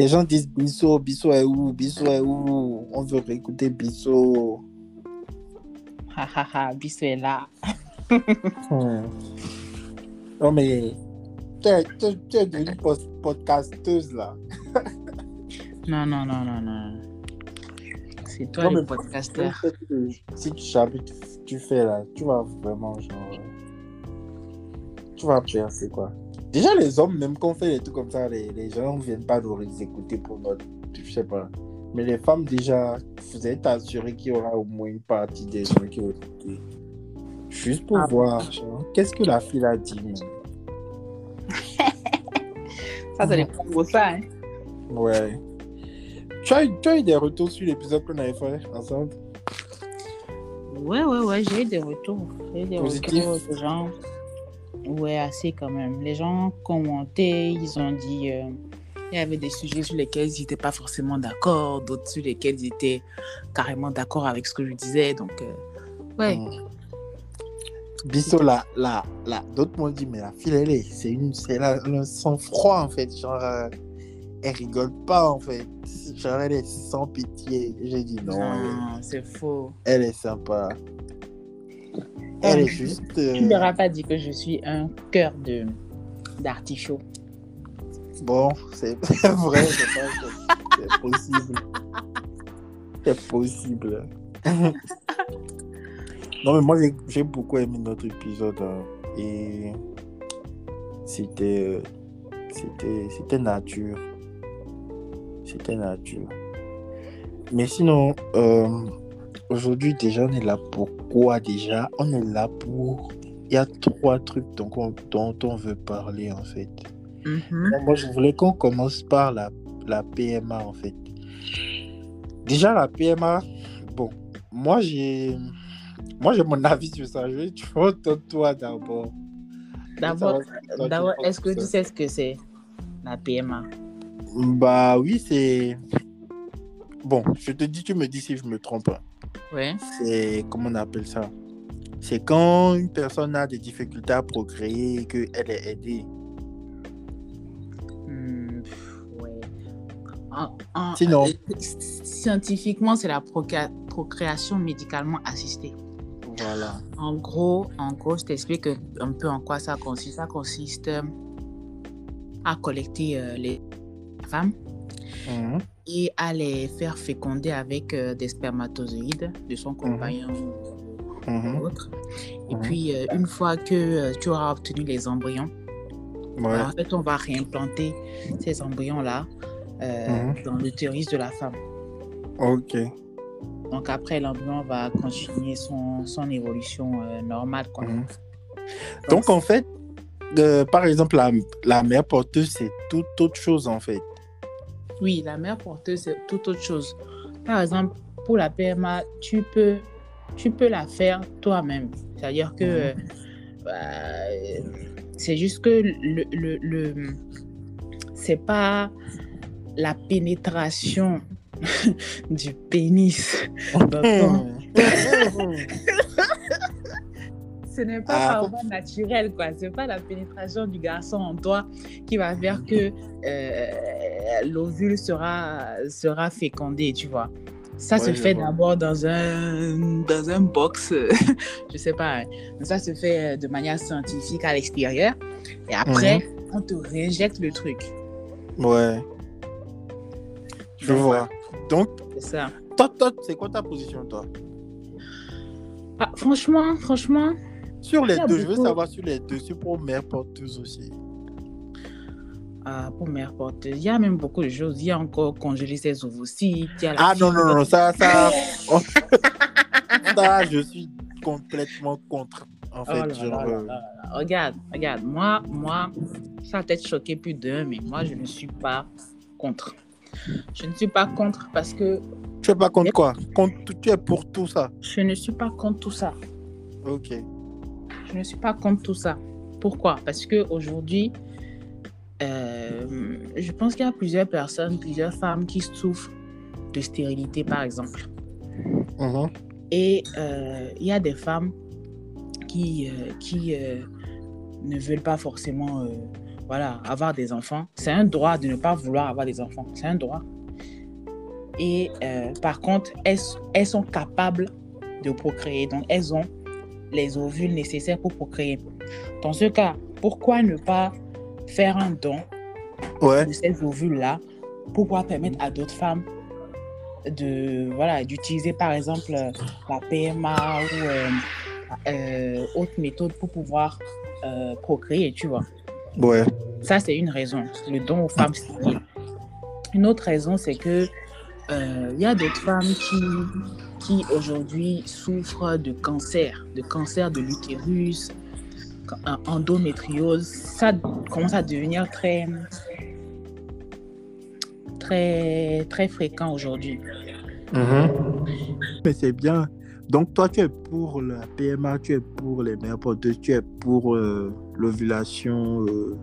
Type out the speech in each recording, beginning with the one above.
Les gens disent Bissot, Bissot est où Bissot est où? On veut réécouter Bissot. Hahaha, Bissot est là. Hmm. Non, mais tu es, devenue podcasteuse là. Non, non, non, non, non. C'est toi Non, le podcasteur. Si tu savais, tu, tu fais là, tu vas vraiment genre. Tu vas percer quoi? Déjà, les hommes, même quand on fait des trucs comme ça, les, les gens ne viennent pas nous écouter pour notre. Je sais pas. Mais les femmes, déjà, vous êtes assuré qu'il y aura au moins une partie des gens qui vont écouter. Juste pour Ah. voir, qu'est-ce que la fille a dit. Ça, ça dépend de ça. Hein. Ouais. Tu as, eu- tu as eu des retours sur l'épisode qu'on avait fait ensemble? Ouais, ouais, ouais, j'ai eu des retours. J'ai eu des Positif? retours de gens. Ouais, assez quand même. Les gens commentaient, ils ont dit. euh, il y avait des sujets sur lesquels ils n'étaient pas forcément d'accord, d'autres sur lesquels ils étaient carrément d'accord avec ce que je disais. Donc, euh, ouais. Bissot, là, là, là, d'autres m'ont dit, mais la fille, elle est, c'est une, c'est sang-froid, en fait. Genre, euh, elle rigole pas, en fait. Genre, elle est sans pitié. J'ai dit, non, elle, Non, c'est faux. elle est sympa. Elle est juste. euh, Tu ne leur as pas dit que je suis un cœur de d'artichaut. Bon, c'est vrai, je pense que c'est possible. C'est possible. non, mais moi, j'ai- j'ai beaucoup aimé notre épisode. hein, et c'était. euh, C'était c'était nature. C'était nature. Mais sinon, euh, aujourd'hui, déjà, on est là pour quoi déjà On est là pour. Il y a trois trucs dont on, dont on veut parler, en fait. Mhm. Moi, je voulais qu'on commence par la, la PMA, en fait. Déjà, la PMA, bon, moi, j'ai moi j'ai mon avis sur ça. Je vais vois, toi d'abord. D'abord, d'abord, est-ce que tu sais ce que c'est la PMA Bah oui, c'est... Bon, je te dis, tu me dis si je me trompe. hein. Ouais. C'est... Comment on appelle ça? C'est quand une personne a des difficultés à procréer et qu'elle est aidée. Hmm, pff, ouais. En- en- Sinon- euh, scientifiquement, c'est la procréa- procréation médicalement assistée. Voilà. En gros, en gros, je t'explique un peu en quoi ça consiste. Ça consiste euh, à collecter euh, les femmes Mhm. et à les faire féconder avec euh, des spermatozoïdes de son compagnon ou Mhm. autre. Et Mhm. puis, euh, une fois que euh, tu auras obtenu les embryons, Ouais. en fait, on va réimplanter ces embryons-là Mhm. dans l'utérus de la femme. Ok. Donc, après, l'embryon va continuer son, son évolution normale. Quoi. Mhm. Donc, en fait, par exemple, la, la mère porteuse, c'est toute autre chose, en fait. Oui, la mère porteuse, c'est tout autre chose. Par exemple, pour la PMA, tu peux, tu peux la faire toi-même. C'est-à-dire que Mhm. euh, bah, c'est juste que le, le, le- c'est pas la pénétration du pénis. Ce n'est pas Ah, par voie naturelle, quoi. C'est pas la pénétration du garçon en toi qui va faire que euh, l'ovule sera, sera fécondé, tu vois. Ça Ouais, se fait d'abord dans un, dans un box, je sais pas. hein. Ça se fait euh, de manière scientifique à l'extérieur. Et après, Mhm. on te réinjecte le truc. Ouais. Je Donc, vois. Donc, C'est ça. toi, toi, c'est quoi ta position, toi? Ah, franchement, franchement, Sur les deux, je veux savoir sur les deux, sur pour mère porteuse aussi. ah, pour mère porteuse, il y a même beaucoup de choses. Il y a encore congeler ses ovocytes. Ah non, non, non, ça, ça. ça, je suis complètement contre. En Oh fait, là genre. là euh, là là. Regarde, regarde, moi, moi, ça a peut-être choqué plus d'un, mais moi, je ne suis pas contre. Je ne suis pas contre parce que Tu es pas contre quoi? Contre, Tu es pour tout ça? je ne suis pas contre tout ça. Ok. Je ne suis pas contre tout ça. Pourquoi? Parce qu'aujourd'hui, euh, je pense qu'il y a plusieurs personnes, plusieurs femmes qui souffrent de stérilité, par exemple. Mhm. Et euh, il y a des femmes qui, euh, qui euh, ne veulent pas forcément voilà, avoir des enfants. C'est un droit de ne pas vouloir avoir des enfants. C'est un droit. Et par contre, elles, elles sont capables de procréer. Donc, elles ont les ovules nécessaires pour procréer. Dans ce cas, pourquoi ne pas faire un don Ouais. de ces ovules-là pour pouvoir permettre à d'autres femmes de voilà d'utiliser par exemple la PMA ou euh, euh, autre méthode pour pouvoir euh, procréer, tu vois? Ouais. Ça, c'est une raison, le don aux femmes stériles. Une autre raison, c'est que il y a d'autres femmes qui, qui aujourd'hui souffrent de cancer, de cancer de l'utérus, en- endométriose. Ça commence à devenir très, très, très fréquent aujourd'hui. Mais c'est bien. Donc, toi, tu es pour la PMA, tu es pour les mères porteuses, tu es pour euh, l'ovulation. euh,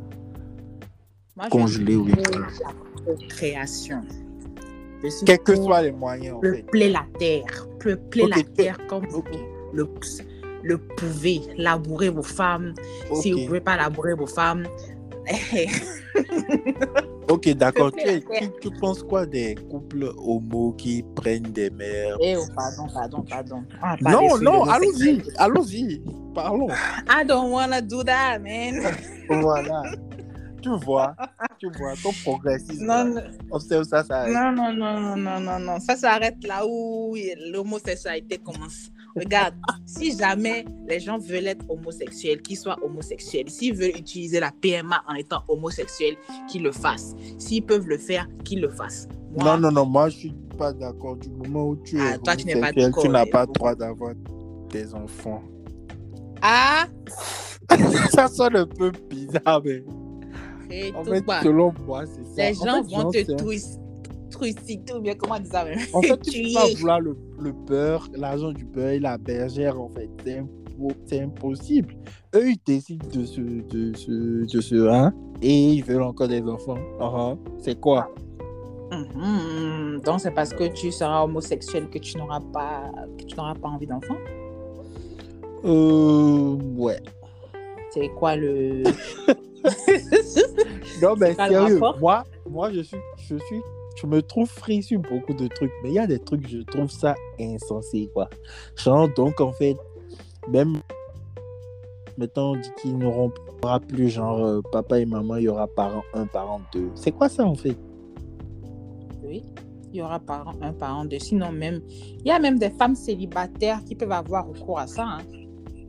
Moi, je Congelé, suis oui. pour la procréation. Quels que soient les moyens, en fait. peupler la terre, peupler la terre comme vous Ok. le, le pouvez, labourer vos femmes. Si vous ne pouvez pas labourer vos femmes, Ok, d'accord. Tu, penses quoi des couples homo qui prennent des mères? Eh oh, pardon, pardon, pardon. Non, non, allons-y, allons-y, parlons. I don't wanna do that, man. Voilà. Tu vois, tu vois, ton progressisme. Non, là, où ça s'arrête. non, non, non, non, non, non, non. Ça s'arrête là où l'homosexualité commence. Regarde, si jamais les gens veulent être homosexuels, qu'ils soient homosexuels. S'ils veulent utiliser la PMA en étant homosexuels, qu'ils le fassent. S'ils peuvent le faire, qu'ils le fassent. Moi, Non, non, non, moi je suis pas d'accord. Du moment où tu es Ah, toi, homosexuel, tu n'as pas bon. droit d'avoir des enfants. Ah, ça sonne un peu bizarre, mais et en tout fait, selon moi, c'est ça. Les En gens fait, vont te twister, ou bien comment dit ça même? En fait, tu peux pas vouloir le, le beurre, l'argent du beurre et la bergère, en fait. C'est impo- c'est impossible. Eux, ils décident de se, de se, de se, hein, et ils veulent encore des enfants. Ah. C'est quoi? Mhm. Donc c'est parce que tu seras homosexuel que tu n'auras pas que tu n'auras pas envie d'enfant? Euh, ouais. C'est quoi le Non, mais le sérieux, moi, moi, je suis, je suis, je me trouve free sur beaucoup de trucs, mais il y a des trucs, je trouve ça insensé, quoi. Genre, donc, en fait, même, mettons, on dit qu'ils n'auront pas plus, genre, euh, papa et maman, il y aura parent 1, parent 2. C'est quoi ça, en fait? Oui, il y aura parent, un parent deux. Sinon même il y a même des femmes célibataires qui peuvent avoir recours à ça. hein.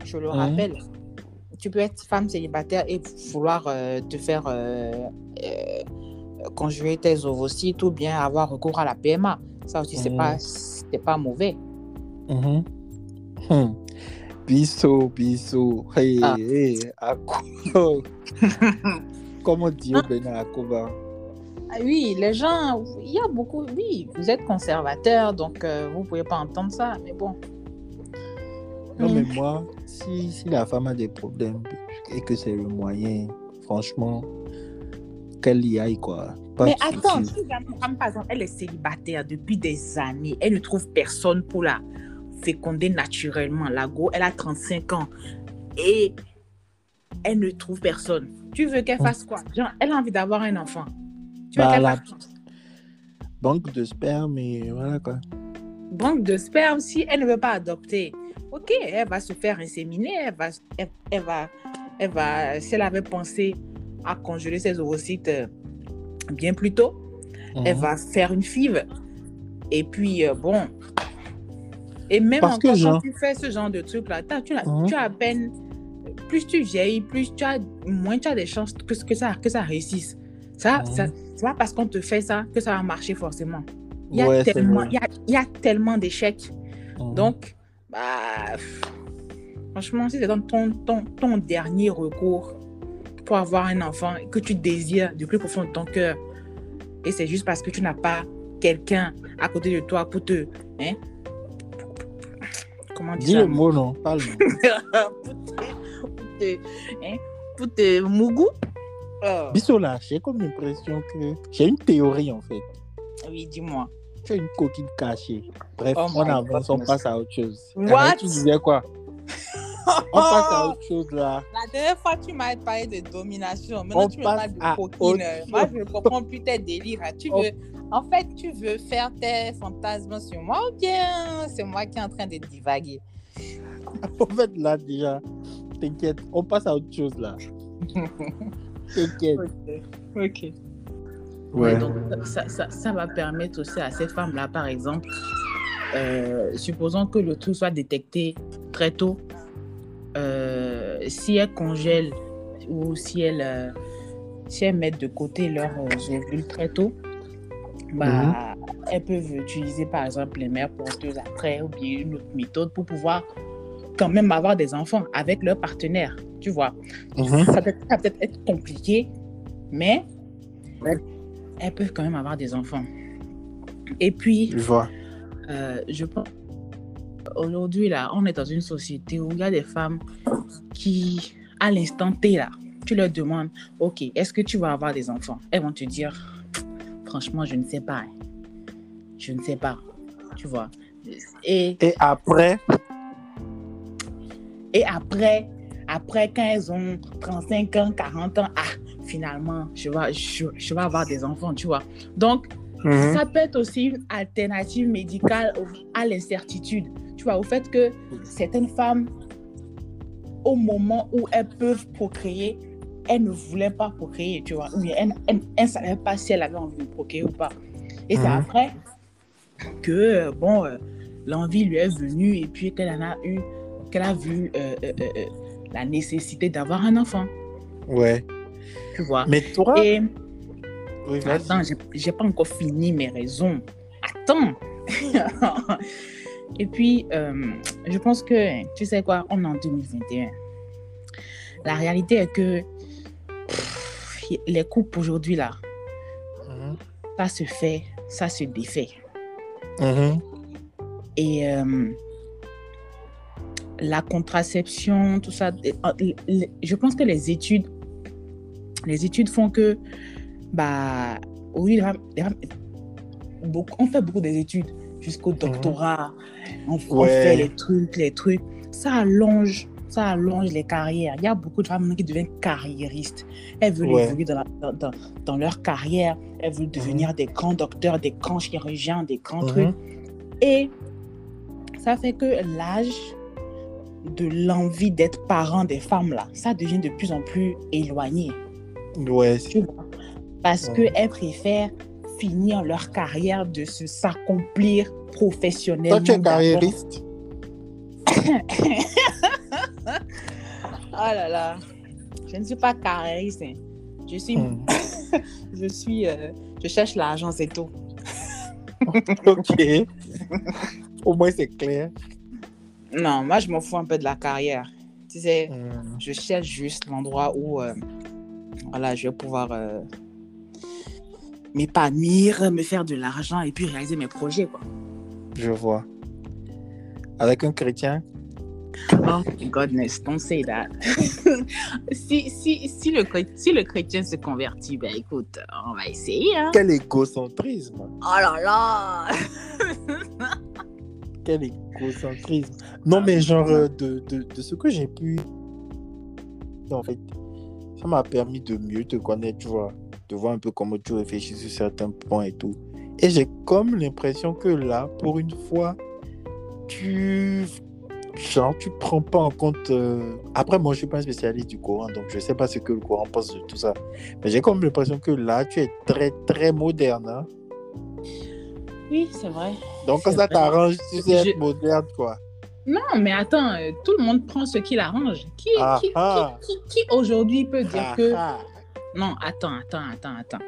Je le Mhm. rappelle. Tu peux être femme célibataire et vouloir euh, te faire euh, euh, conjurer tes ovocytes ou bien avoir recours à la PMA. Ça aussi c'est Mhm. pas c'est pas mauvais. Mhm. Hmm. Bissot, bissot. Hey, Ah. hey. Comment on dit au Bénin, Akoba? Ah oui, les gens, il y a beaucoup, oui, vous êtes conservateur, donc euh, vous ne pouvez pas entendre ça, mais bon. Non, Mm. mais moi, si, si la femme a des problèmes et que c'est le moyen, franchement, qu'elle y aille, quoi. Pas mais attends, si une femme, par exemple, elle est célibataire depuis des années, elle ne trouve personne pour la féconder naturellement. La go, elle a 35 ans et elle ne trouve personne. Tu veux qu'elle Mm. fasse quoi? Genre, elle a envie d'avoir un enfant. Tu veux Bah, qu'elle la- fasse quoi? Banque de sperme et voilà, quoi. banque de sperme, si elle ne veut pas adopter, ok, elle va se faire inséminer, elle va, elle, elle va, elle va, si elle avait pensé à congeler ses ovocytes euh, bien plus tôt, elle Mhm. va faire une FIV. Et puis, euh, bon. Et même Parce que encore, quand genre- tu fais ce genre de truc-là, tu, as- Mhm. tu as à peine. Plus tu vieillis, plus tu as, moins tu as des chances que, que, ça, que ça réussisse. Ça, Mhm. ça c'est pas parce qu'on te fait ça que ça va marcher forcément. Il y a Ouais, tellement, il y a, il y a tellement d'échecs. Mhm. Donc, bah, franchement, si c'est dans ton, ton, ton dernier recours pour avoir un enfant que tu désires du plus profond de ton cœur, et c'est juste parce que tu n'as pas quelqu'un à côté de toi pour te. Hein, comment Dis dire le mot, non, pas le mot. pour te. Pour te, hein, pour te mougou? Oh, Bissot, là, j'ai comme l'impression que. J'ai une théorie, en fait. oui, dis-moi. Tu une coquille cachée. Bref, Oh on avance, on passe à autre chose. What? Hein, Tu disais quoi? On passe à autre chose là. La dernière fois, tu m'as parlé de domination. Maintenant, On tu me parles de coquine. autre Moi, je ne comprends plus tes délires. hein. Tu On- veux... En fait, tu veux faire tes fantasmes sur moi ou bien c'est moi qui est en train de divaguer? En fait, là, déjà, t'inquiète, on passe à autre chose là. T'inquiète. Ok. Ouais. donc, ça, ça, ça va permettre aussi à ces femmes-là, par exemple, euh, supposons que le tout soit détecté très tôt, euh, si elles congèlent ou si elles, euh, si elles mettent de côté leurs euh, ovules très tôt, bah, elles peuvent utiliser par exemple les mères porteuses après ou bien une autre méthode pour pouvoir quand même avoir des enfants avec leur partenaire, tu vois Mhm. ça peut, ça peut être compliqué, mais elles peuvent quand même avoir des enfants. Et puis, Je vois. euh, je pense aujourd'hui, là, on est dans une société où il y a des femmes qui, à l'instant T, là, tu leur demandes, OK, est-ce que tu vas avoir des enfants? Elles vont te dire, franchement, je ne sais pas. Je ne sais pas. Tu vois. Et Et après, Et après, après, quand elles ont 35 ans, 40 ans, ah, finalement, je vais, je, je vais avoir des enfants, tu vois. Donc, mhm, ça peut être aussi une alternative médicale à l'incertitude, tu vois, au fait que certaines femmes, au moment où elles peuvent procréer, elles ne voulaient pas procréer, tu vois, elles, ne savaient pas si elles avaient envie de procréer ou pas. Et c'est Mhm. après que, bon, euh, l'envie lui est venue et puis qu'elle en a eu, qu'elle a vu euh, euh, la nécessité d'avoir un enfant, ouais. Tu vois. Mais toi, Et oui, attends, j'ai- pas encore fini mes raisons. Attends. et puis, euh, je pense que, tu sais quoi, on est en 2021. La réalité est que pff, les couples aujourd'hui, là, Mhm, ça se fait, ça se défait. mhm, Et euh, la contraception, tout ça, euh, je pense que les études, les études font que, bah, oui, on fait beaucoup des études jusqu'au doctorat, on, on Ouais. fait les trucs, les trucs. Ça allonge, ça allonge les carrières. Il y a beaucoup de femmes qui deviennent carriéristes. Elles veulent Ouais. évoluer dans, la- dans- dans- dans leur carrière, elles veulent devenir des grands docteurs, des grands chirurgiens, des grands Mhm. trucs. Et ça fait que l'âge de l'envie d'être parent des femmes, là, ça devient de plus en plus éloigné. Ouais, c'est- Tu vois? Parce Ouais. qu'elles préfèrent finir leur carrière de se s'accomplir professionnellement. toi, tu es carriériste. Oh là là. Je ne suis pas carriériste. hein. Je suis. Mhm. Je suis. euh, je cherche l'argent, c'est tout. Ok. Au moins, c'est clair. Non, moi, je m'en fous un peu de la carrière. Tu sais, Mhm. je cherche juste l'endroit où euh, voilà, je vais pouvoir euh, m'épanouir, me faire de l'argent et puis réaliser mes projets. Quoi. Je vois. Avec un chrétien, Oh, goodness, don't say that. si, si, si, le, si le chrétien se convertit, ben écoute, on va essayer. Hein? quel égocentrisme. Oh là là! Quel égocentrisme. Non, mais genre, euh, de, de, de ce que j'ai pu. En fait, ça m'a permis de mieux te connaître, tu vois. De voir un peu comment tu réfléchis sur certains points et tout. Et j'ai comme l'impression que là, pour une fois, tu. Genre, tu prends pas en compte. euh, Après, moi, je suis pas un spécialiste du Coran, donc je sais pas ce que le Coran pense de tout ça. Mais j'ai comme l'impression que là, tu es très, très moderne. hein. Oui, c'est vrai. Donc, quand ça t'arrange, tu sais Je- être moderne, quoi. Non, mais attends, euh, tout le monde prend ce qui l'arrange. Qui, Ah, qui, ah. qui, qui- qui aujourd'hui peut dire Ah, que. Non, attends, attends, attends, attends.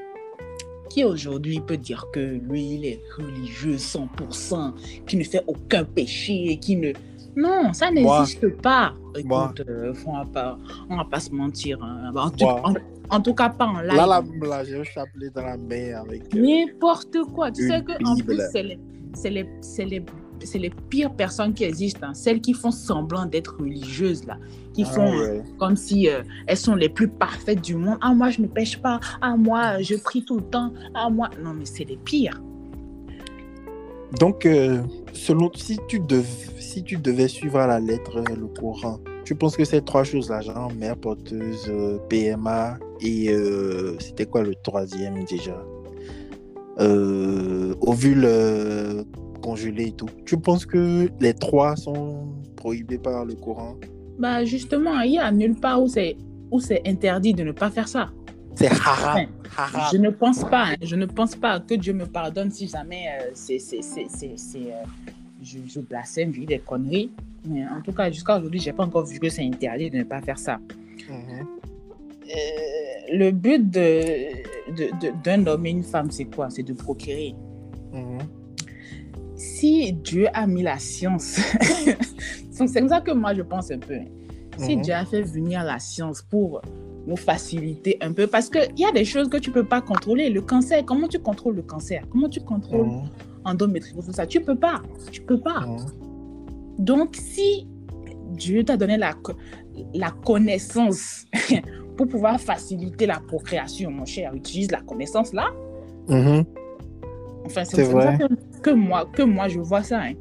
Qui aujourd'hui peut dire que lui, il est religieux 100%, qui ne fait aucun péché, qui ne... Non, ça n'existe pas. Écoute, euh, on va pas, on va pas se mentir. hein. En, tout, en- en tout cas, pas en live. Là, là, là un chapelet dans la main avec. euh, N'importe quoi. Tu sais que en Bible. plus, c'est les, c'est les, c'est les, c'est les pires personnes qui existent. hein. Celles qui font semblant d'être religieuses, là. Qui ah, font ouais. comme si euh, elles sont les plus parfaites du monde. Ah, moi, je ne pêche pas. Ah, moi, je prie tout le temps. Ah, moi. Non, mais c'est les pires. Donc, euh, selon si tu, dev- si tu devais suivre à la lettre euh, le Coran, Tu penses que ces trois choses-là, genre mère porteuse, PMA et euh, c'était quoi le troisième déjà? Euh, Ovule congelé et tout. Tu penses que les trois sont prohibés par le Coran? Bah justement, il y a nulle part où c'est où c'est interdit de ne pas faire ça. C'est haram. Haram. Je ne pense pas, hein, je ne pense pas que Dieu me pardonne si jamais euh, c'est, euh, je, je blasphème, je dis des conneries. Mais en tout cas, jusqu'à aujourd'hui, j'ai pas encore vu que c'est interdit de ne pas faire ça. Mhm. Euh, le but de, de- de- d'un homme et une femme, c'est quoi? C'est de procréer. Mhm. Si Dieu a mis la science, c'est comme ça que moi je pense un peu. hein. Si Mhm. Dieu a fait venir la science pour nous faciliter un peu, parce qu'il y a des choses que tu peux pas contrôler. Le cancer, comment tu contrôles le cancer? Comment tu contrôles Mhm. endométriose, tout ça? Tu peux pas. Tu peux pas. Mhm. Donc, si Dieu t'a donné la, la connaissance pour pouvoir faciliter la procréation, mon cher, utilise la connaissance là. Enfin, c'est vrai. que, que moi, que moi, je vois ça. hein.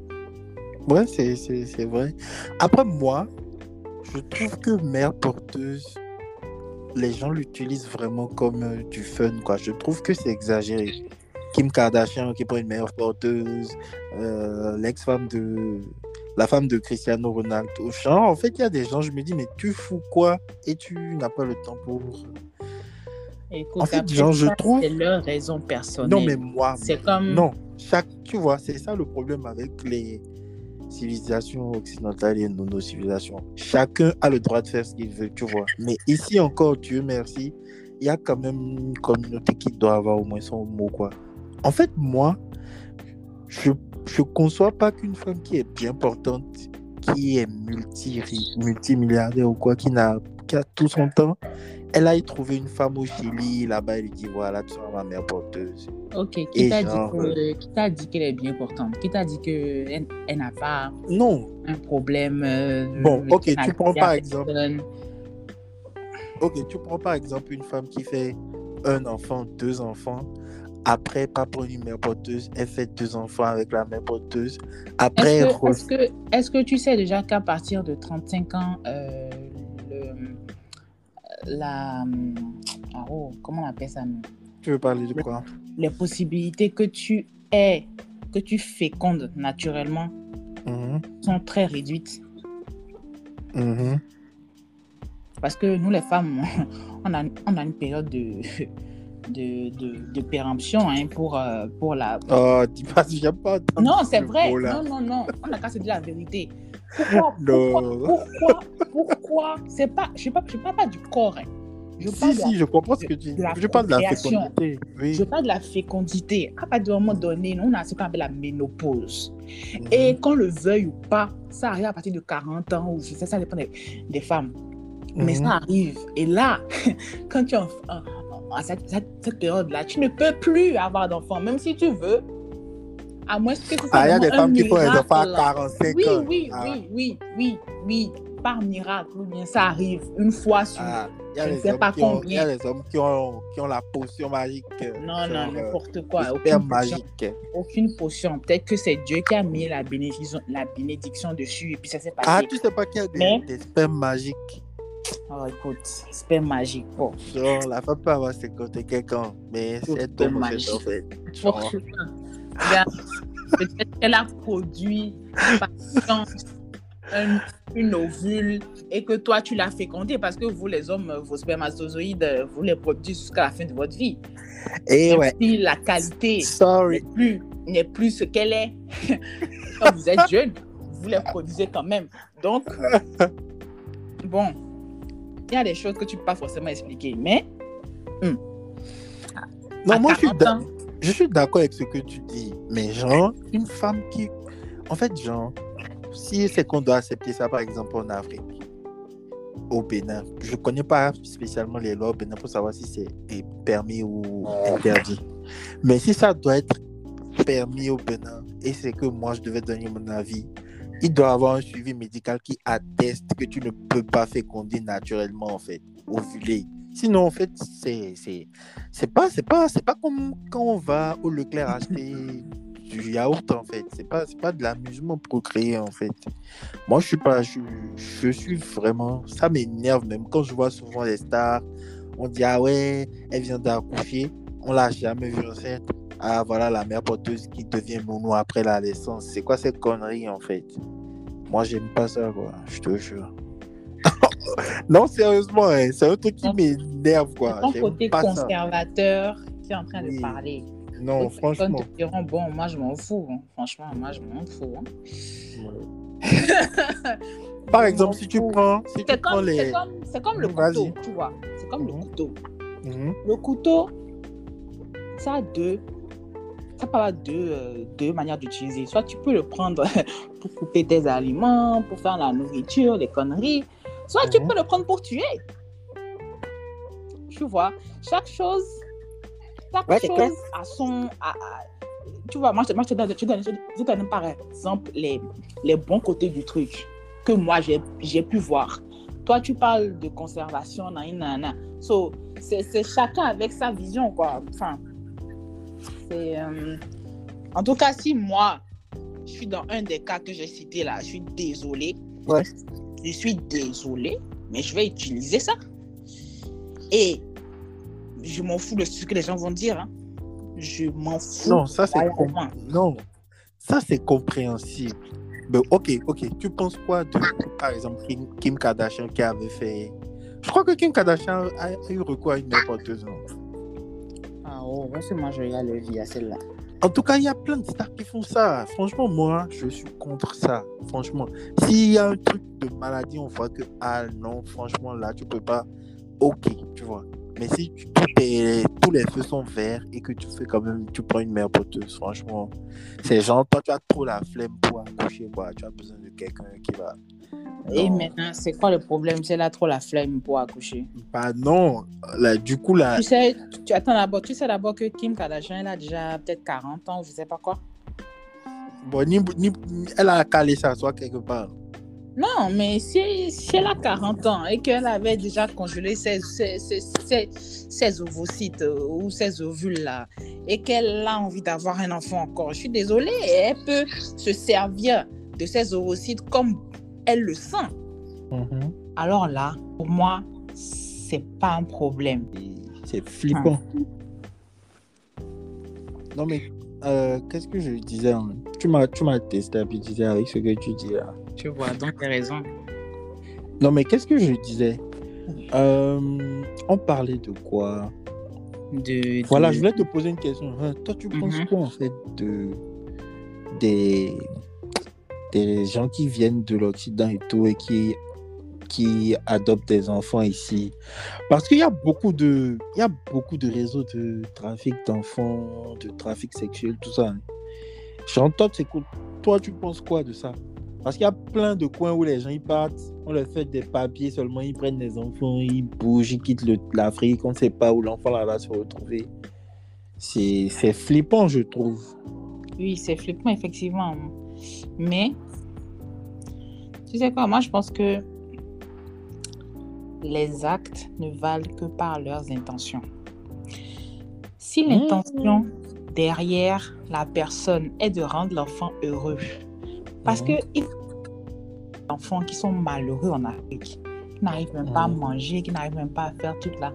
Ouais, c'est, c'est, c'est vrai. Après, moi, je trouve que mère porteuse, les gens l'utilisent vraiment comme euh, du fun, quoi. Je trouve que c'est exagéré. Kim Kardashian qui prend une mère porteuse, euh, l'ex-femme de... La femme de Cristiano Ronaldo. Genre, en fait, il y a des gens, je me dis, mais tu fous quoi? Et tu n'as pas le temps pour... Écoute, En fait, genre, je trouve- C'est leur raison personnelle. Non, mais moi... C'est comme. Non, chaque, tu vois, c'est ça le problème avec les civilisations occidentales et nos, civilisations. Chacun a le droit de faire ce qu'il veut, tu vois. Mais ici encore, Dieu merci, il y a quand même une communauté qui doit avoir au moins son mot, quoi. En fait, moi, je je conçois pas qu'une femme qui est bien portante, qui est multi multimilliardaire ou quoi, qui n'a qui a tout son temps, elle aille trouver une femme au Chili, là-bas, elle dit voilà, tu seras ma mère porteuse. Ok, qui Et t'a genre, euh, dit qui t'a dit qu'elle est bien portante? Qui t'a dit qu'elle elle, n'a pas Non, un problème euh, Bon, ok, tu prends par exemple- personne? Ok, tu prends par exemple une femme qui fait un enfant, deux enfants. Après, pas pour une mère porteuse, elle fait deux enfants avec la mère porteuse. Après, Est-ce que, est-ce que tu sais déjà qu'à partir de 35 ans, euh, le- la, ah oh, comment on appelle ça tu veux parler de quoi? Les possibilités que tu aies, que tu fécondes naturellement Mhm, sont très réduites. mhm. Parce que nous, les femmes, on a, on a une période de, de, de, de péremption hein, pour, euh, pour la, Oh, dis pas, j'aime pas. Non, c'est ce vrai. Non, non, non. On a qu'à se dire la vérité. Pourquoi. Pourquoi Pourquoi, pourquoi? C'est pas. Je ne parle, je parle pas du corps. hein. Je parle, Si, si, je comprends ce que tu dis. Je parle de la fécondité. Oui. je parle de la fécondité. À partir du moment donné, on a ce qu'on appelle la ménopause. Mhm. Et qu'on le veuille ou pas, ça arrive à partir de 40 ans ou je sais, ça dépend des, des femmes. Mais Mhm. ça arrive. Et là, quand tu es en, en- en- à cette, cette- cette période-là, tu ne peux plus avoir d'enfant, même si tu veux. À moins que ce soit Ah, il y a des femmes qui font les enfants à miracle. 45 Oui, ans. oui, Ah, oui, oui, oui, oui. Par miracle, ou bien ça arrive une fois sur. ah, Il y a Je ne des sais hommes pas qui ont- il y a combien. des hommes qui ont, qui ont la potion magique. euh, non, non, genre, euh, n'importe quoi. Aucune sperme potion, magique. aucune potion. Peut-être que c'est Dieu qui a mis la bénédiction, la bénédiction dessus et puis ça s'est passé. Ah, tu sais pas qu'il y a des, Mais- des spermes magiques. Oh, écoute, sperme magique. Bon, Genre, la femme peut avoir 51 ans, mais Tout c'est fait, magique. en fait. Genre, Peut-être qu'elle a produit par chance un- une ovule et que toi tu l'as fécondé parce que vous les hommes, vos spermatozoïdes, vous les produisez jusqu'à la fin de votre vie. Et ouais, si la qualité n'est plus, n'est plus ce qu'elle est, quand vous êtes jeune, vous les produisez quand même. Donc, bon, il y a des choses que tu ne peux pas forcément expliquer, mais Non, à moi, je suis 40 d'a- ans, je suis d'accord avec ce que tu dis, mais genre, une femme qui. En fait, genre, si c'est qu'on doit accepter ça, par exemple, en Afrique, au Bénin, je connais pas spécialement les lois au Bénin pour savoir si c'est est permis ou interdit. Mais si ça doit être permis au Bénin et c'est que moi je devais donner mon avis, il doit avoir un suivi médical qui atteste que tu ne peux pas féconder naturellement, en fait, ovuler. Sinon, en fait, c'est c'est pas c'est pas c'est pas comme quand on va au Leclerc acheter du yaourt en fait. C'est pas, pas de l'amusement procréé en fait. Moi, je suis pas, je, je suis vraiment, ça m'énerve même quand je vois souvent les stars. On dit ah ouais, elle vient d'accoucher, on l'a jamais vue enceinte. Ah voilà la mère porteuse qui devient mono après la naissance. C'est quoi cette connerie en fait? Moi, j'aime pas ça quoi. Je te jure. non, sérieusement, hein, c'est un truc qui m'énerve quoi. Ton côté pas ça. conservateur qui est en train de parler. Non, franchement. te diront, bon, moi, je m'en fous. hein. Franchement, moi, je m'en fous. hein. Par exemple, si tu prends, si C'est comme, les. c'est comme, c'est comme le couteau, tu vois. C'est comme le Mhm. couteau. Mhm. Le couteau, ça a deux, ça avoir deux, euh, deux manières d'utiliser. Soit tu peux le prendre pour couper tes aliments, pour faire la nourriture, les conneries. Soit tu peux le prendre pour tuer. Tu vois, chaque chose, chaque Ouais, chose a son. a- a- tu vois, moi, je, moi, je te donne, je te donne, je donne par exemple les, les bons côtés du truc que moi j'ai pu voir. Toi, tu parles de conservation, nanana. So, c'est chacun avec sa vision, quoi. Enfin, c'est. euh, En tout cas, si moi, je suis dans un des cas que j'ai cités là, je suis désolée. Ouais. Je suis désolée, mais je vais utiliser ça. Et je m'en fous de ce que les gens vont dire. hein. Je m'en fous. Non, ça c'est com- non, ça c'est compréhensible. Mais ok, ok. Tu penses quoi de, par exemple, Kim, Kim Kardashian qui avait fait. Je crois que Kim Kardashian a, a eu recours à une mère porteuse, non Ah oh, que moi je regarde le vie à celle-là. En tout cas, il y a plein de stars qui font ça. Franchement, moi, je suis contre ça. Franchement, s'il y a un truc de maladie, on voit que, ah non, franchement, là, tu peux pas. Ok, tu vois. Mais si tous les feux sont verts et que tu fais quand même, tu prends une mère porteuse, franchement, c'est genre, toi, tu as trop la flemme pour accoucher, quoi. Tu as besoin de quelqu'un qui va. Et maintenant, c'est quoi le problème? C'est là trop la flemme pour accoucher. Bah non, là, du coup, là, Tu sais, tu, attends d'abord, tu sais d'abord que Kim Kardashian, elle a déjà peut-être 40 ans, je sais pas quoi. bon, ni, ni- elle a calé ça, soit quelque part. Non, mais si, si elle a 40 ans et qu'elle avait déjà congelé ses, ses, ses, ses- ovocytes euh, ou ses ovules là, et qu'elle a envie d'avoir un enfant encore, je suis désolée, elle peut se servir de ses ovocytes comme elle le sent. Mhm. Alors là, pour moi, c'est pas un problème. C'est flippant. Non, mais euh, qu'est-ce que je disais hein? Tu m'as tu m'as déstabilisé avec ce que tu dis là. Tu vois, donc t'as raison. Non, mais qu'est-ce que je disais? Euh, On parlait de quoi? De, Voilà, je voulais te poser une question. Hein, Toi, tu penses Mhm. quoi en fait de des des gens qui viennent de l'Occident et tout et qui qui adoptent des enfants ici. Parce qu'il y a beaucoup de y a beaucoup de réseaux de trafic d'enfants de trafic sexuel tout ça j'entends c'est cool toi tu penses quoi de ça? Parce qu'il y a plein de coins où les gens ils partent on leur fait des papiers seulement ils prennent des enfants ils bougent ils quittent l'Afrique on ne sait pas où l'enfant va se retrouver. C'est flippant je trouve. Oui, c'est flippant, effectivement. Mais, tu sais quoi, moi, je pense que les actes ne valent que par leurs intentions. Si Mmh. l'intention derrière la personne est de rendre l'enfant heureux, parce que il y a des enfants qui sont malheureux en Afrique, qui n'arrivent même pas à Mhm. manger, qui n'arrivent même pas à faire tout là.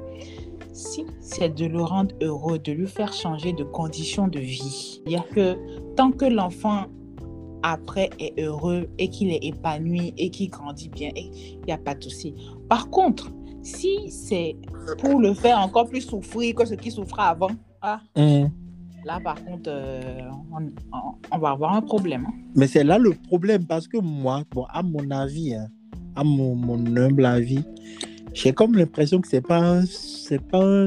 Si c'est de le rendre heureux, de lui faire changer de conditions de vie, c'est-à-dire que tant que l'enfant après est heureux et qu'il est épanoui et qu'il grandit bien, il n'y a pas de souci. Par contre, si c'est pour le faire encore plus souffrir que ce qu'il souffrait avant, ah, Mhm. là par contre, euh, on, va avoir un problème. hein. Mais c'est là le problème parce que moi, bon, à mon avis, hein, à mon, mon humble avis, j'ai comme l'impression que c'est pas c'est pas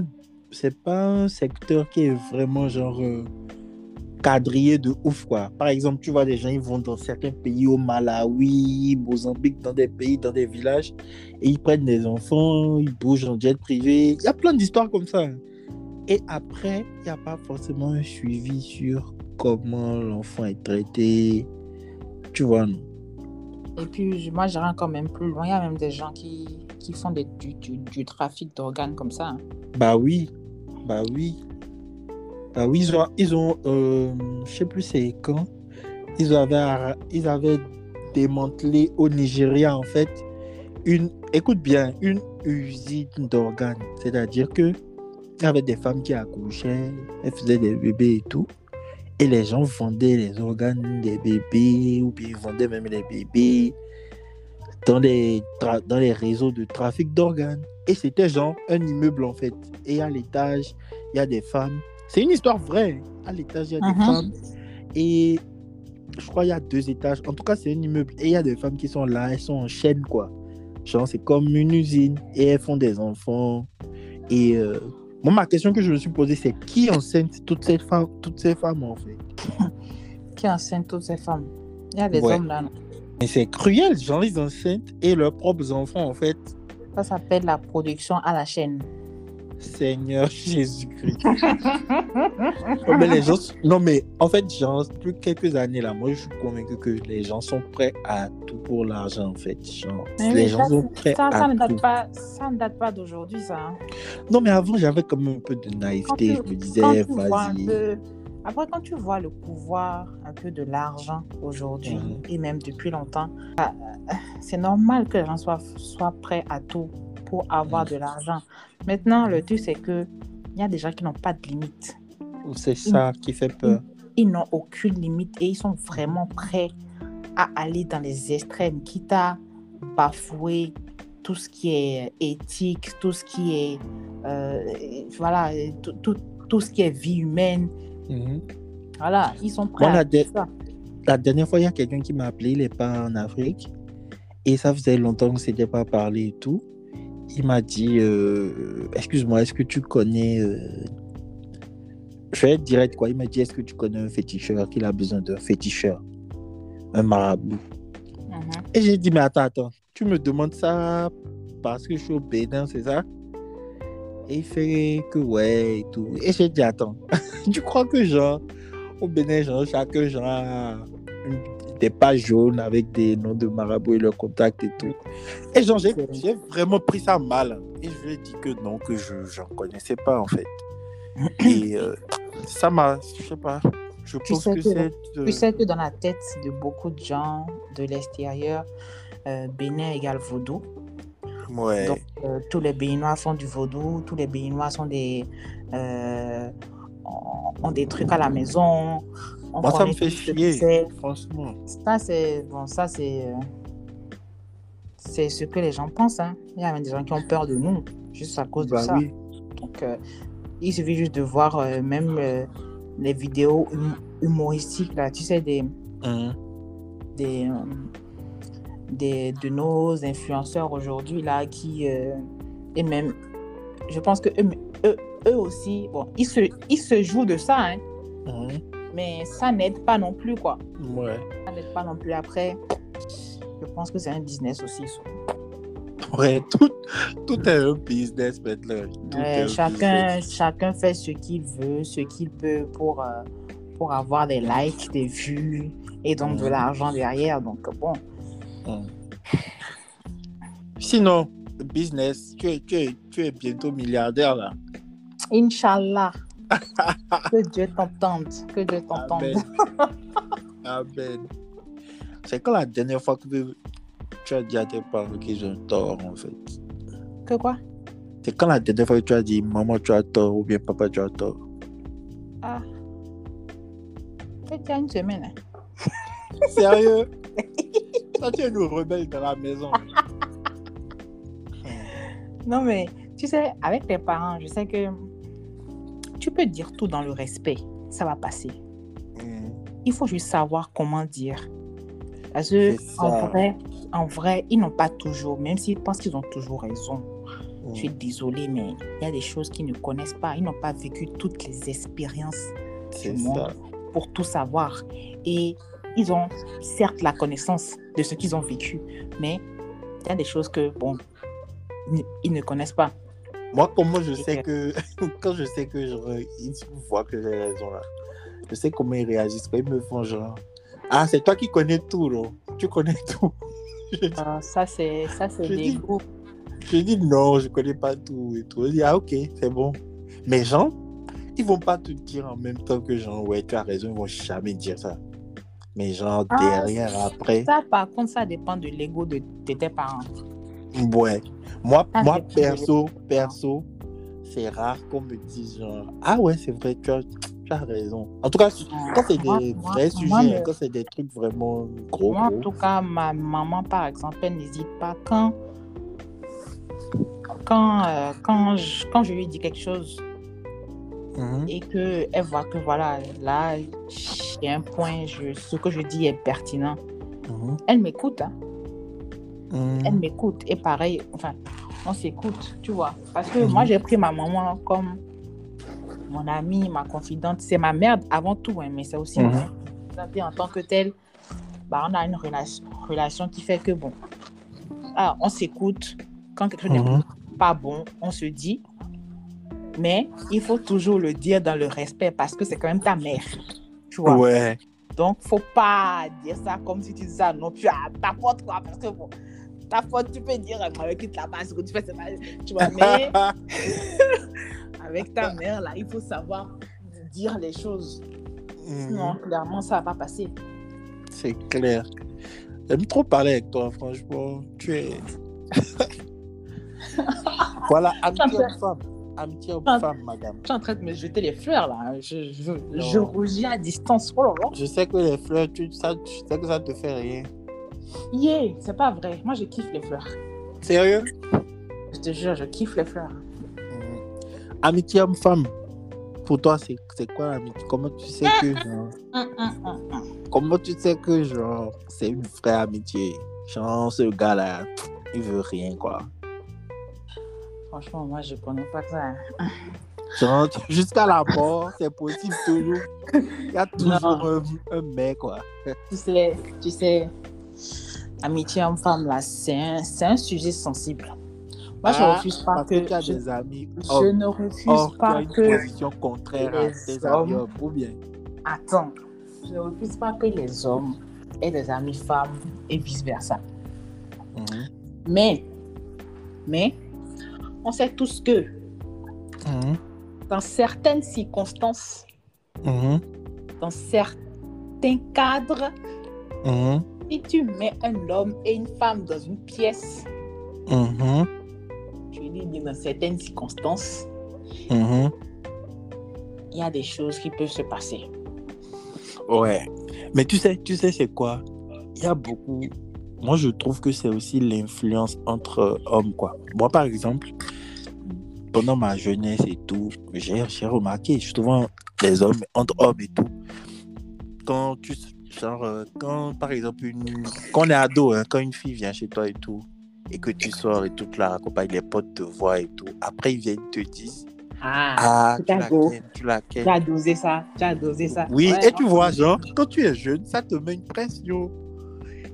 c'est pas un secteur qui est vraiment genre euh, quadrillé de ouf quoi. Par exemple, tu vois des gens ils vont dans certains pays au Malawi, Mozambique, dans des pays, dans des villages et ils prennent des enfants, ils bougent en jet privé. Il y a plein d'histoires comme ça. hein. Et après, il n'y a pas forcément un suivi sur comment l'enfant est traité. Tu vois, non? Et puis, je- moi, j'irai quand même plus loin. Il y a même des gens qui, qui font des- du, du- du trafic d'organes comme ça. hein. Bah oui, bah oui. Oui, ils ont, ils ont euh, je sais plus c'est quand, ils avaient, ils avaient démantelé au Nigeria, en fait, une, écoute bien, une usine d'organes. C'est-à-dire que il y avait des femmes qui accouchaient, elles faisaient des bébés et tout. Et les gens vendaient les organes des bébés, ou bien ils vendaient même les bébés dans les, dans les réseaux de trafic d'organes. Et c'était genre un immeuble en fait. Et à l'étage, il y a des femmes. C'est une histoire vraie. À l'étage, il y a des Mhm. femmes. Et je crois qu'il y a deux étages. En tout cas, c'est un immeuble. Et il y a des femmes qui sont là, elles sont en chaîne, quoi. Genre, c'est comme une usine. Et elles font des enfants. Et euh, moi, ma question que je me suis posée, c'est qui enceinte toutes ces femmes, toutes ces femmes, en fait? Qui enceinte toutes ces femmes? Il y a des Ouais. hommes là. non? Mais c'est cruel, genre, ils enceintent et leurs propres enfants, en fait. Ça s'appelle la production à la chaîne. Seigneur Jésus-Christ. Non, mais les gens, non, mais en fait, genre, depuis quelques années là, moi je suis convaincu que les gens sont prêts à tout pour l'argent en fait. Genre, Mais les gens ça, sont prêts ça, ça à ne tout. date pas, ça ne date pas d'aujourd'hui, ça. hein. Non, mais avant j'avais quand même un peu de Quand naïveté. tu- Je me disais, vas-y. Après, quand tu vois le pouvoir un peu de l'argent aujourd'hui et même depuis longtemps, ah, euh, c'est normal que les gens soient, soient prêts à tout pour avoir de l'argent. Maintenant, le truc, c'est que il y a des gens qui n'ont pas de limite. C'est ça qui fait peur. Ils n'ont aucune limite et ils sont vraiment prêts à aller dans les extrêmes, quitte à bafouer tout ce qui est éthique, tout ce qui est, euh, voilà, tout, tout, tout ce qui est vie humaine. Mhm. Voilà, ils sont prêts à la, de- ça. la dernière fois, il y a quelqu'un qui m'a appelé, il n'est pas en Afrique. Et ça faisait longtemps qu'on ne s'était pas parlé et tout. Il m'a dit euh, Excuse-moi, est-ce que tu connais. euh, Je vais être direct, quoi. Il m'a dit Est-ce que tu connais un féticheur qu'il a besoin d'un féticheur? Un marabout. Mhm. Et j'ai dit Mais attends, attends. Tu me demandes ça parce que je suis au Bénin, c'est ça? Et il fait que ouais et tout. Et j'ai dit Attends, tu crois que genre, au Bénin, genre, chacun genre, a une- des pages jaunes avec des noms de marabouts et leurs contacts et tout. Et genre, j'ai vraiment pris ça mal. Et je lui ai dit que non, que je n'en connaissais pas en fait. Et euh, ça m'a, je sais pas, je Tu pense sais que que- c'est. Tu sais que dans la tête de beaucoup de gens de l'extérieur, euh, Bénin égale vaudou. Ouais. Donc, euh, tous les Béninois font du vaudou, tous les Béninois sont des, euh, ont des trucs à la maison. On Moi, ça me fait chier, franchement. Ça, c'est bon, ça, c'est euh, c'est ce que les gens pensent. hein. Il y a même des gens qui ont peur de nous, juste à cause de Bah ça. oui. Donc, euh, il suffit juste de voir euh, même euh, les vidéos hum- humoristiques, là, tu sais, des, Hein. des, des, de nos influenceurs aujourd'hui, là, qui, et même, je pense que eux, eux, eux aussi, bon, ils se, ils se jouent de ça, hein, Hein. Mais ça n'aide pas non plus, quoi. Ouais. Ça n'aide pas non plus après. Je pense que c'est un business aussi. ça. Ouais, tout, tout est un business maintenant. Ouais, un chacun, business. chacun fait ce qu'il veut, ce qu'il peut pour, euh, pour avoir des likes, des vues et donc de l'argent derrière. Donc, bon, Hum. Sinon, business, tu es, tu, es, tu es bientôt milliardaire là. Inch'Allah. que Dieu t'entende. Que Dieu t'entende. Amen. Amen. C'est quand la dernière fois que tu as dit à tes parents qu'ils ont tort en fait Que quoi? C'est quand la dernière fois que tu as dit maman tu as tort ou bien papa tu as tort Ah. Peut-être il y a une semaine. hein. Sérieux? Toi tu es une rebelle dans la maison. Non, mais tu sais, avec tes parents, je sais que tu peux dire tout dans le respect. Ça va passer. Hum. Il faut juste savoir comment dire. Parce que, en vrai, en vrai, ils n'ont pas toujours, même s'ils pensent qu'ils ont toujours raison. Je suis désolée, mais il y a des choses qu'ils ne connaissent pas. Ils n'ont pas vécu toutes les expériences du monde pour tout savoir. Et ils ont certes la connaissance de ce qu'ils ont vécu, mais il y a des choses que, bon, ils ne connaissent pas. Moi, comment je sais que. quand je sais que genre, ils voient que j'ai raison là, je sais comment ils réagissent. Quand ils me font genre. Ah, c'est toi qui connais tout, là. Tu connais tout. Je dis, Euh, ça, c'est ça c'est Je des dis- goûts. je dis non, je connais pas tout et tout. Je dis, ah, ok, c'est bon. Mais genre, ils vont pas te dire en même temps que genre, ouais, tu as raison, ils vont jamais dire ça. Mais genre, Ah, derrière, après, Ça, par contre, ça dépend de l'ego de, de tes parents. Ouais. Moi, Ça moi perso, perso, c'est rare qu'on me dise genre, ah ouais, c'est vrai, tu as, tu as raison. En tout cas, quand c'est des moi- vrais moi, sujets, quand c'est des trucs vraiment gros, Moi, en tout cas, ma maman, par exemple, elle n'hésite pas quand, quand, euh, quand, je, quand je lui dis quelque chose Mhm. et qu'elle voit que voilà, là, j'ai un point, je, ce que je dis est pertinent, Mhm. elle m'écoute. hein. Mhm. Elle m'écoute. Et pareil, enfin, on s'écoute, tu vois. Parce que moi, j'ai pris ma maman comme mon amie, ma confidente. C'est ma mère avant tout, hein, mais c'est aussi Mhm. ma en tant que telle, bah, on a une relation, relation qui fait que, bon, ah, on s'écoute. Quand quelque chose n'est Mhm. pas bon, on se dit. Mais il faut toujours le dire dans le respect parce que c'est quand même ta mère. Tu vois. Ouais. Donc, faut pas dire ça comme si tu disais ça non plus à ta faute, quoi. Parce que bon, ta faute, tu peux dire, moi, quitte là-bas, ce que tu fais, c'est mal. Tu vois, mais avec ta mère, là, il faut savoir dire les choses. Mhm. Sinon, clairement, ça va pas passer. C'est clair. J'aime trop parler avec toi, franchement. Tu es. voilà, amitié homme-femme. Amitié homme-femme, madame. Je suis en train de me jeter les fleurs, là. Je, je, Non. je rougis à distance. Oh là là. Je sais que les fleurs, tu, ça, tu sais que ça te fait rien. Yeah, c'est pas vrai. Moi, je kiffe les fleurs. Sérieux? Je te jure, je kiffe les fleurs. Mhm. Amitié homme-femme. Pour toi, c'est c'est quoi l'amitié? Comment tu sais que genre, hum, hum, hum. comment tu sais que genre c'est une vraie amitié? Genre ce gars-là, il veut rien quoi. Franchement, moi, je connais pas ça. hein. Genre jusqu'à la mort, c'est possible toujours. Il y a toujours un, un mec quoi. Tu sais, tu sais, amitié homme-femme, là, c'est un, sujet sensible. Moi, je Ah, refuse pas Parce que. que tu as je, des amis je ne refuse Or, tu as pas une que. position contraire à les tes hommes- amis hommes, ou bien? Attends, je ne refuse pas que les hommes aient des amis femmes et vice-versa. Mhm. Mais, mais, on sait tous que Mhm. dans certaines circonstances, Mhm. dans certains cadres. Si tu mets un homme et une femme dans une pièce, Mhm. je dis dans certaines circonstances, Mhm. il y a des choses qui peuvent se passer. Ouais. Mais tu sais, tu sais, c'est quoi? Il y a beaucoup. Moi, je trouve que c'est aussi l'influence entre hommes, quoi. Moi, par exemple, pendant ma jeunesse et tout, j'ai j'ai remarqué souvent les hommes, entre hommes et tout, quand tu. Genre, euh, quand par exemple, une, quand on est ado, hein, quand une fille vient chez toi et tout, et que tu sors et tout, la raccompagnes, les potes te voient et tout, après ils viennent te dire Ah, Ah, tu t'as la tu la kennes. tu as dosé ça, tu as dosé ça. Oui, Ouais, et tu vois, genre, quand tu es jeune, ça te met une pression.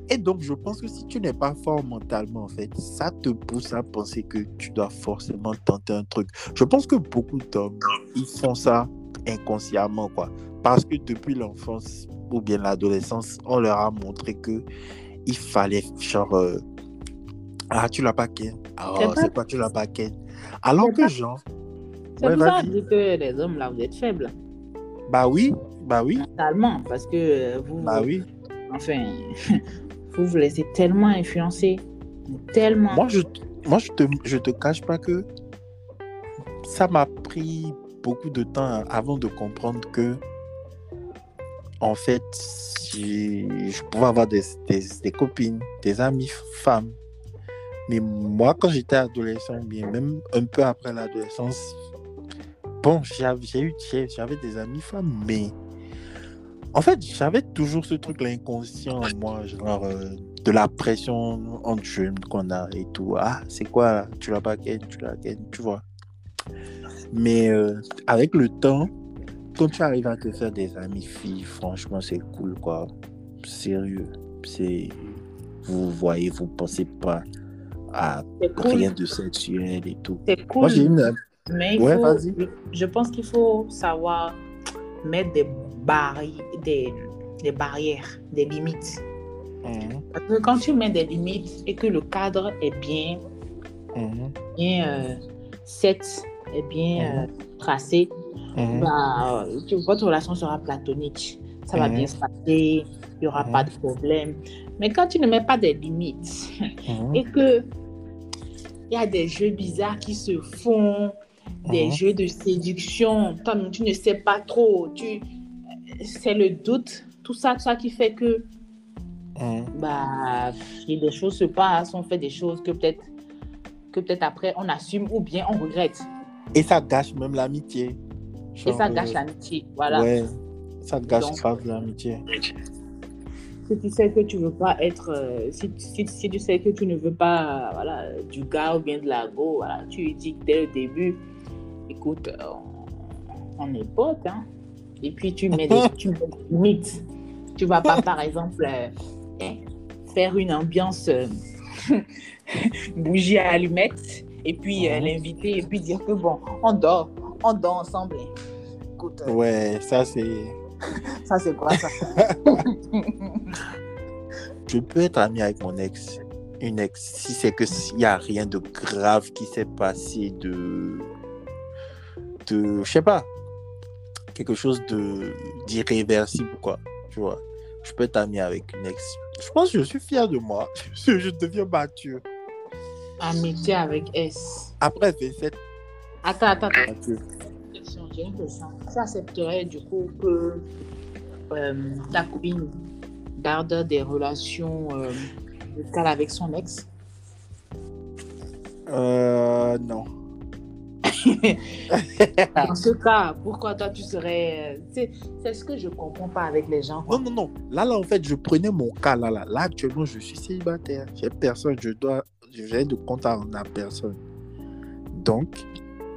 Et donc, je pense que si tu n'es pas fort mentalement, en fait, ça te pousse à penser que tu dois forcément tenter un truc. Je pense que beaucoup d'hommes, ils font ça inconsciemment, quoi. Parce que depuis l'enfance ou bien l'adolescence, on leur a montré que il fallait, genre, euh, ah, tu l'as pas ken. Ah, C'est pas- c'est quoi, tu l'as pas ken. Alors que, pas- genre, C'est Ouais, pour ça que les hommes, là, vous êtes faibles. bah oui, bah oui, Totalement, parce que euh, vous, bah oui. enfin, vous vous laissez tellement influencer. Tellement. Moi, je, moi, je te, je te cache pas que ça m'a pris beaucoup de temps avant de comprendre que, en fait, je pouvais avoir des, copines, des amies femmes. Mais moi, quand j'étais adolescent, bien même un peu après l'adolescence, bon, j'avais des amies femmes, mais en fait, j'avais toujours ce truc-là inconscient en moi, genre euh, de la pression entre jeunes qu'on a et tout. Ah, c'est quoi Tu pas ken, tu l'as ken, tu vois. Mais euh, avec le temps, quand tu arrives à te faire des amis filles, franchement, c'est cool, quoi. Sérieux. C'est. Vous voyez, vous pensez pas à cool. rien de sexuel et tout. C'est cool. Moi, j'ai une. Mais Ouais, faut- vas-y. je pense qu'il faut savoir mettre des, barri- des, des barrières, des limites. Mhm, Parce que quand tu mets des limites et que le cadre est bien, mhm, bien euh, set, est bien euh, tracé, Mhm. bah, tu- votre relation sera platonique. Ça va Mhm. bien se passer, il n'y aura Mhm. pas de problème. Mais quand tu ne mets pas des limites Mhm. et que il y a des jeux bizarres qui se font, des Mhm. jeux de séduction, tu ne sais pas trop, tu c'est le doute, tout ça, tout ça qui fait que Mhm. bah des choses se passent, on fait des choses que peut-être que peut-être après on assume ou bien on regrette. Et ça gâche même l'amitié. Et ça gâche euh, l'amitié. Voilà. Ouais, ça gâche Donc- grave l'amitié. Si tu sais que tu veux pas être, euh, si, si, si tu sais que tu ne veux pas, voilà, du gars ou bien de la go, voilà, tu lui dis dès le début, écoute, euh, on, on est potes, hein. Et puis tu mets des, tu mets des limites. Tu vas pas, par exemple, euh, hein, faire une ambiance euh, bougie à allumettes et puis l'inviter et puis dire que bon, on dort, on dort ensemble. Écoute, euh, Ouais, ça c'est. ça c'est quoi ça? Je peux être ami avec mon ex, une ex, si c'est que s'il n'y a rien de grave qui s'est passé de. de. je sais pas. quelque chose de d'irréversible, quoi. Tu vois. Je peux être ami avec une ex. Je pense que je suis fier de moi. Je, je deviens mature. Amitié avec S. Après 27 Attends, attends, attends. j'ai une question. Tu accepterais du coup que euh, ta copine garde des relations euh, avec son ex? Euh, non. Dans ce cas, pourquoi toi tu serais. euh, C'est c'est ce que je comprends pas avec les gens. Non, non, non. Là, là, en fait, je prenais mon cas. Là, là, là actuellement, je suis célibataire. J'ai personne. Je dois. J'ai de compte à personne. Donc,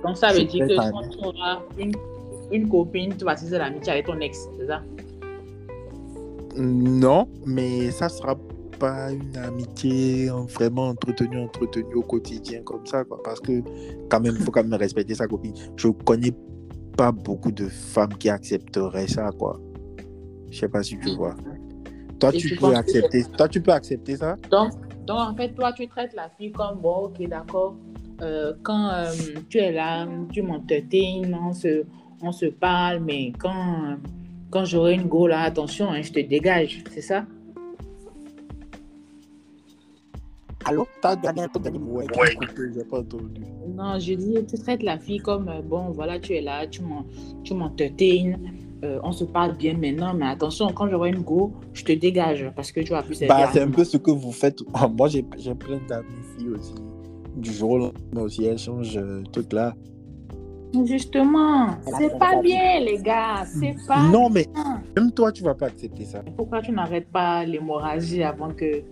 Donc ça veut dire que quand tu auras une, une copine, tu vas tisser l'amitié avec ton ex, c'est ça? Non, mais ça sera pas une amitié euh, vraiment entretenue, entretenue au quotidien comme ça, quoi. Parce que, quand même, il faut quand même respecter sa copine. Je connais pas beaucoup de femmes qui accepteraient ça, quoi. Je sais pas si tu vois. Toi, Et tu tu peux accepter. Toi, tu peux accepter ça? Donc, donc, en fait, toi, tu traites la fille comme bon, ok, d'accord. Euh, quand euh, tu es là, tu m'entertaines, on se, on se parle, mais quand, euh, quand j'aurai une go là, attention, hein, je te dégage, c'est ça? Allô? T'as gagné un peu gagné Ouais, tu m'as coupé, j'ai pas entendu. Non, je dis, tu traites la fille comme euh, bon, voilà, tu es là, tu m'en- tu m'entertaines, euh, on se parle bien maintenant, mais attention, quand j'aurai une go, je te dégage parce que tu vas plus Bah, c'est un peu ce que vous faites. Moi, j'ai j'ai plein d'amis filles aussi. Du jour au lendemain aussi, elles changent euh, tout là. Justement, c'est pas bien, les gars, c'est pas Non, mais bien. même toi, tu vas pas accepter ça. Pourquoi tu n'arrêtes pas l'hémorragie avant que.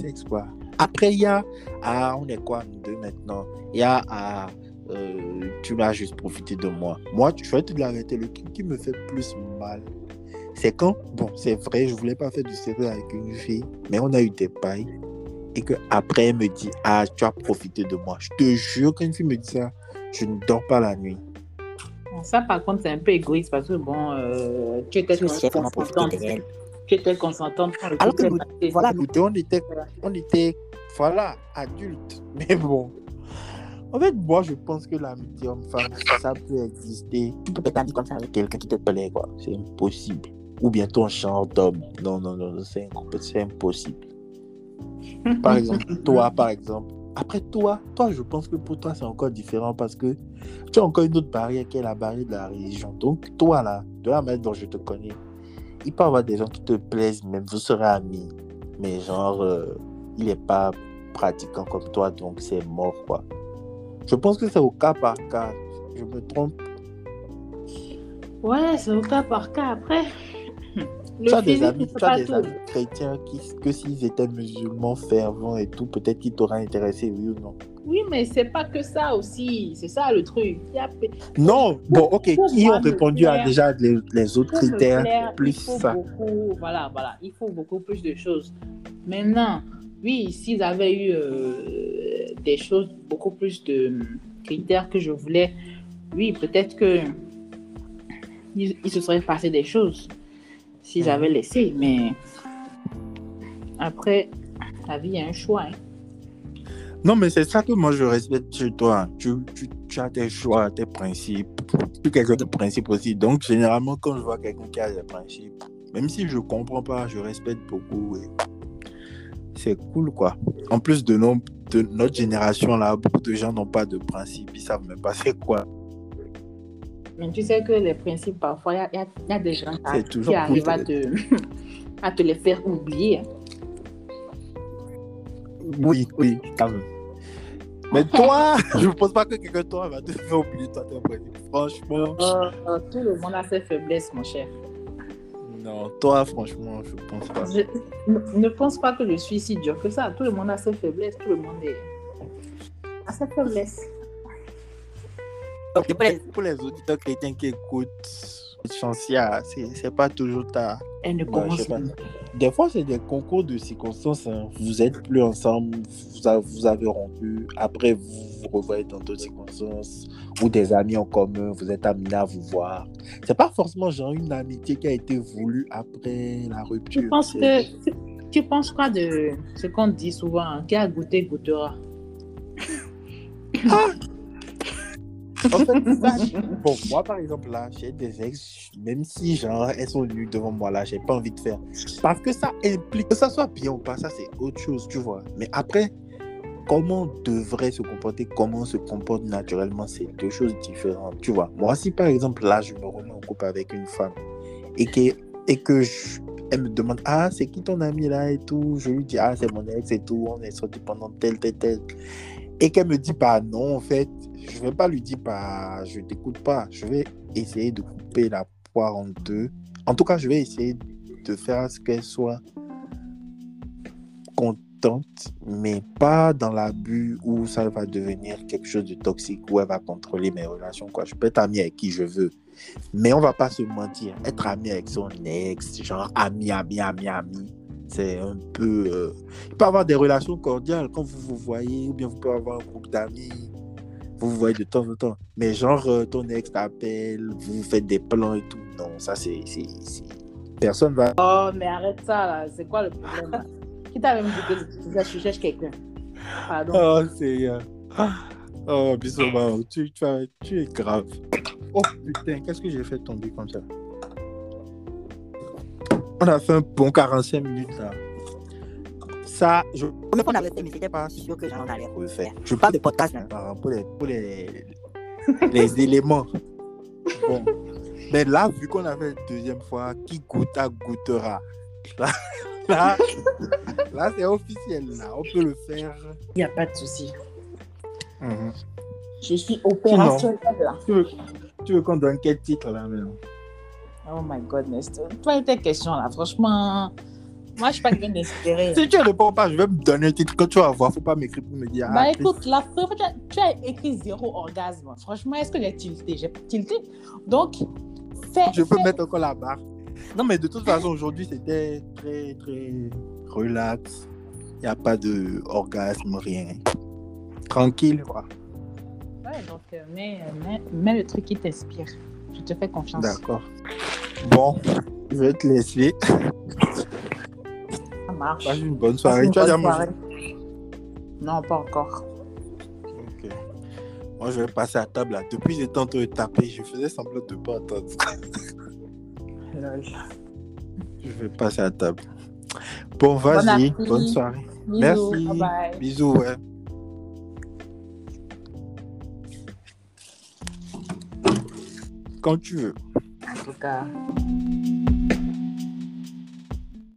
C'est quoi? Après, il y a. Ah, on est quoi, nous deux maintenant? Il y a. Ah, euh, tu m'as juste profité de moi. Moi, je vais te dire la vérité, le truc qui me fait plus mal, c'est quand. Bon, c'est vrai, je voulais pas faire du sérieux avec une fille, mais on a eu des bails. Et que après elle me dit Ah, tu as profité de moi. Je te jure, quand une fille me dit ça, je ne dors pas la nuit. Ça, par contre, c'est un peu égoïste parce que, bon, euh, tu étais consentante. Tu étais consentante Alors que nous, voilà, nous deux, on était, on était, voilà, adultes. Mais bon. En fait, moi, je pense que l'amitié homme-femme, ça peut exister. Tu peux être ami comme ça avec quelqu'un qui te plaît, quoi. C'est impossible. Ou bien ton genre d'homme. Non, non, non, c'est impossible. Par exemple, toi, par exemple. Après, toi, toi, je pense que pour toi, c'est encore différent parce que tu as encore une autre barrière qui est la barrière de la religion. Donc, toi, là, de la manière dont je te connais, il peut y avoir des gens qui te plaisent, même vous serez amis. Mais genre, euh, il n'est pas pratiquant comme toi, donc c'est mort, quoi. Je pense que c'est au cas par cas. Je me trompe. Ouais, c'est au cas par cas. Après, tu as des amis, tu as des amis chrétiens qui, que s'ils étaient musulmans fervents et tout, peut-être qu'ils t'auraient intéressé, oui ou non? Oui, mais c'est pas que ça aussi. C'est ça le truc. A... Non, bon, ok. Qui ont répondu à plaire- déjà les, les autres critères plus il faut ça beaucoup, voilà, voilà, il faut beaucoup plus de choses. Maintenant, oui, s'ils avaient eu euh, des choses, beaucoup plus de critères que je voulais, oui, peut-être que il, il se serait passé des choses s'ils Mhm. avaient laissé, mais après, la vie est un choix. hein. Non, mais c'est ça que moi je respecte chez toi. Tu, tu, tu as tes choix, tes principes. Tu quelqu'un de principe aussi. Donc, généralement, quand je vois quelqu'un qui a des principes, même si je comprends pas, je respecte beaucoup. et C'est cool, quoi. En plus de, nos- de notre génération, là, beaucoup de gens n'ont pas de principes. Ils savent même pas c'est quoi. Mais tu sais que les principes, parfois, il y a, y des gens qui, arrivent cool à te, à te les faire oublier. Oui, oui, quand même. Mais toi, je ne pense pas que quelqu'un toi va te faire oublier toi tes principes. Franchement, Euh, tout le monde a ses faiblesses, mon cher. non, toi, franchement, je pense pas. Je ne, ne pense pas que je suis si dur que ça. Tout le monde a ses faiblesses. Tout le monde est... a ses faiblesses. Pour, les, pour les auditeurs chrétiens qui écoutent, Chancia, c'est c'est pas toujours ta. Elle ne commence je sais pas. pas. Des fois, c'est des concours de circonstances. hein. Vous êtes plus ensemble, vous, a- vous avez rompu. Après, vous vous revoyez dans d'autres circonstances ou des amis en commun. Vous êtes amenés à vous voir. C'est pas forcément genre une amitié qui a été voulue après la rupture. Tu penses C'est- que tu, tu penses quoi de ce qu'on dit souvent hein, qui a goûté goûtera? En fait, ça, bon, moi par exemple, là, j'ai des ex, même si genre elles sont venues devant moi là, j'ai pas envie de faire. Parce que ça implique, que ça soit bien ou pas, ça c'est autre chose, tu vois. Mais après, comment on devrait se comporter, comment on se comporte naturellement, c'est deux choses différentes, tu vois. Moi, si par exemple là, je me remets en couple avec une femme et que, et que je- elle me demande, ah, c'est qui ton ami là et tout, je lui dis, ah, c'est mon ex et tout, on est sortis pendant tel, tel, tel. Et qu'elle me dit, bah non, en fait, je vais pas lui dire, bah, je t'écoute pas. Je vais essayer de couper la poire en deux. En tout cas, je vais essayer de faire ce qu'elle soit contente, mais pas dans l'abus où ça va devenir quelque chose de toxique, où elle va contrôler mes relations. Quoi. Je peux être ami avec qui je veux, mais on va pas se mentir. Être ami avec son ex, genre ami, ami, ami, ami, c'est un peu... euh, Il peut avoir des relations cordiales quand vous vous voyez, ou bien vous pouvez avoir un groupe d'amis vous vous voyez de temps en temps. Mais genre, euh, ton ex t'appelle, vous faites des plans et tout. Non, ça, c'est. Personne va. Oh, mais arrête ça, là. C'est quoi le problème là? Qui t'a même dit que tu- cherches quelqu'un? Pardon. Oh, c'est. euh, Oh, Bissouma, tu, tu, tu es grave. Oh putain, qu'est-ce que j'ai fait tomber comme ça? On a fait un bon 45 minutes là. Ça, je. Comme on avait fait, mais c'était pas sûr que j'en allais refaire. Je Pas de podcast. hein. Ah, pour les, pour les, les éléments. Bon. Mais là, vu qu'on a fait une deuxième fois, qui goûta, goûtera. Là, là, là, c'est officiel. Là. On peut le faire. Il n'y a pas de souci. Mhm. Je suis opérationnelle là. Tu veux, tu veux qu'on donne quel titre là maintenant? Oh my goodness. Toi et tes questions là, franchement. Moi, je suis pas quelqu'un d'inspiré. Si tu ne réponds pas, je vais me donner un titre. Quand tu vas voir, faut pas m'écrire pour me dire. Bah ah, écoute, la preuve, tu as, écrit zéro orgasme. Franchement, est-ce que j'ai tilté? J'ai tilté. Donc, fais. je peux mettre encore la barre. Non, mais de toute façon, aujourd'hui, c'était très, très relax. Il n'y a pas de orgasme, rien. Tranquille, quoi. Ouais, donc, euh, mets, mets, mets le truc qui t'inspire. Je te fais confiance. D'accord. Bon, je vais te laisser. Ça marche. Passe une bonne soirée. une Tu as déjà bonne mangé soirée. Non, pas encore. Ok. Moi, je vais passer à table là. Depuis j'ai tantôt tapé, je faisais semblant de ne pas entendre. Lol. Je vais passer à table. Bon, vas-y. bonne soirée. Bisous, Merci. Bye bye. Bisous, ouais. Quand tu veux. En tout cas.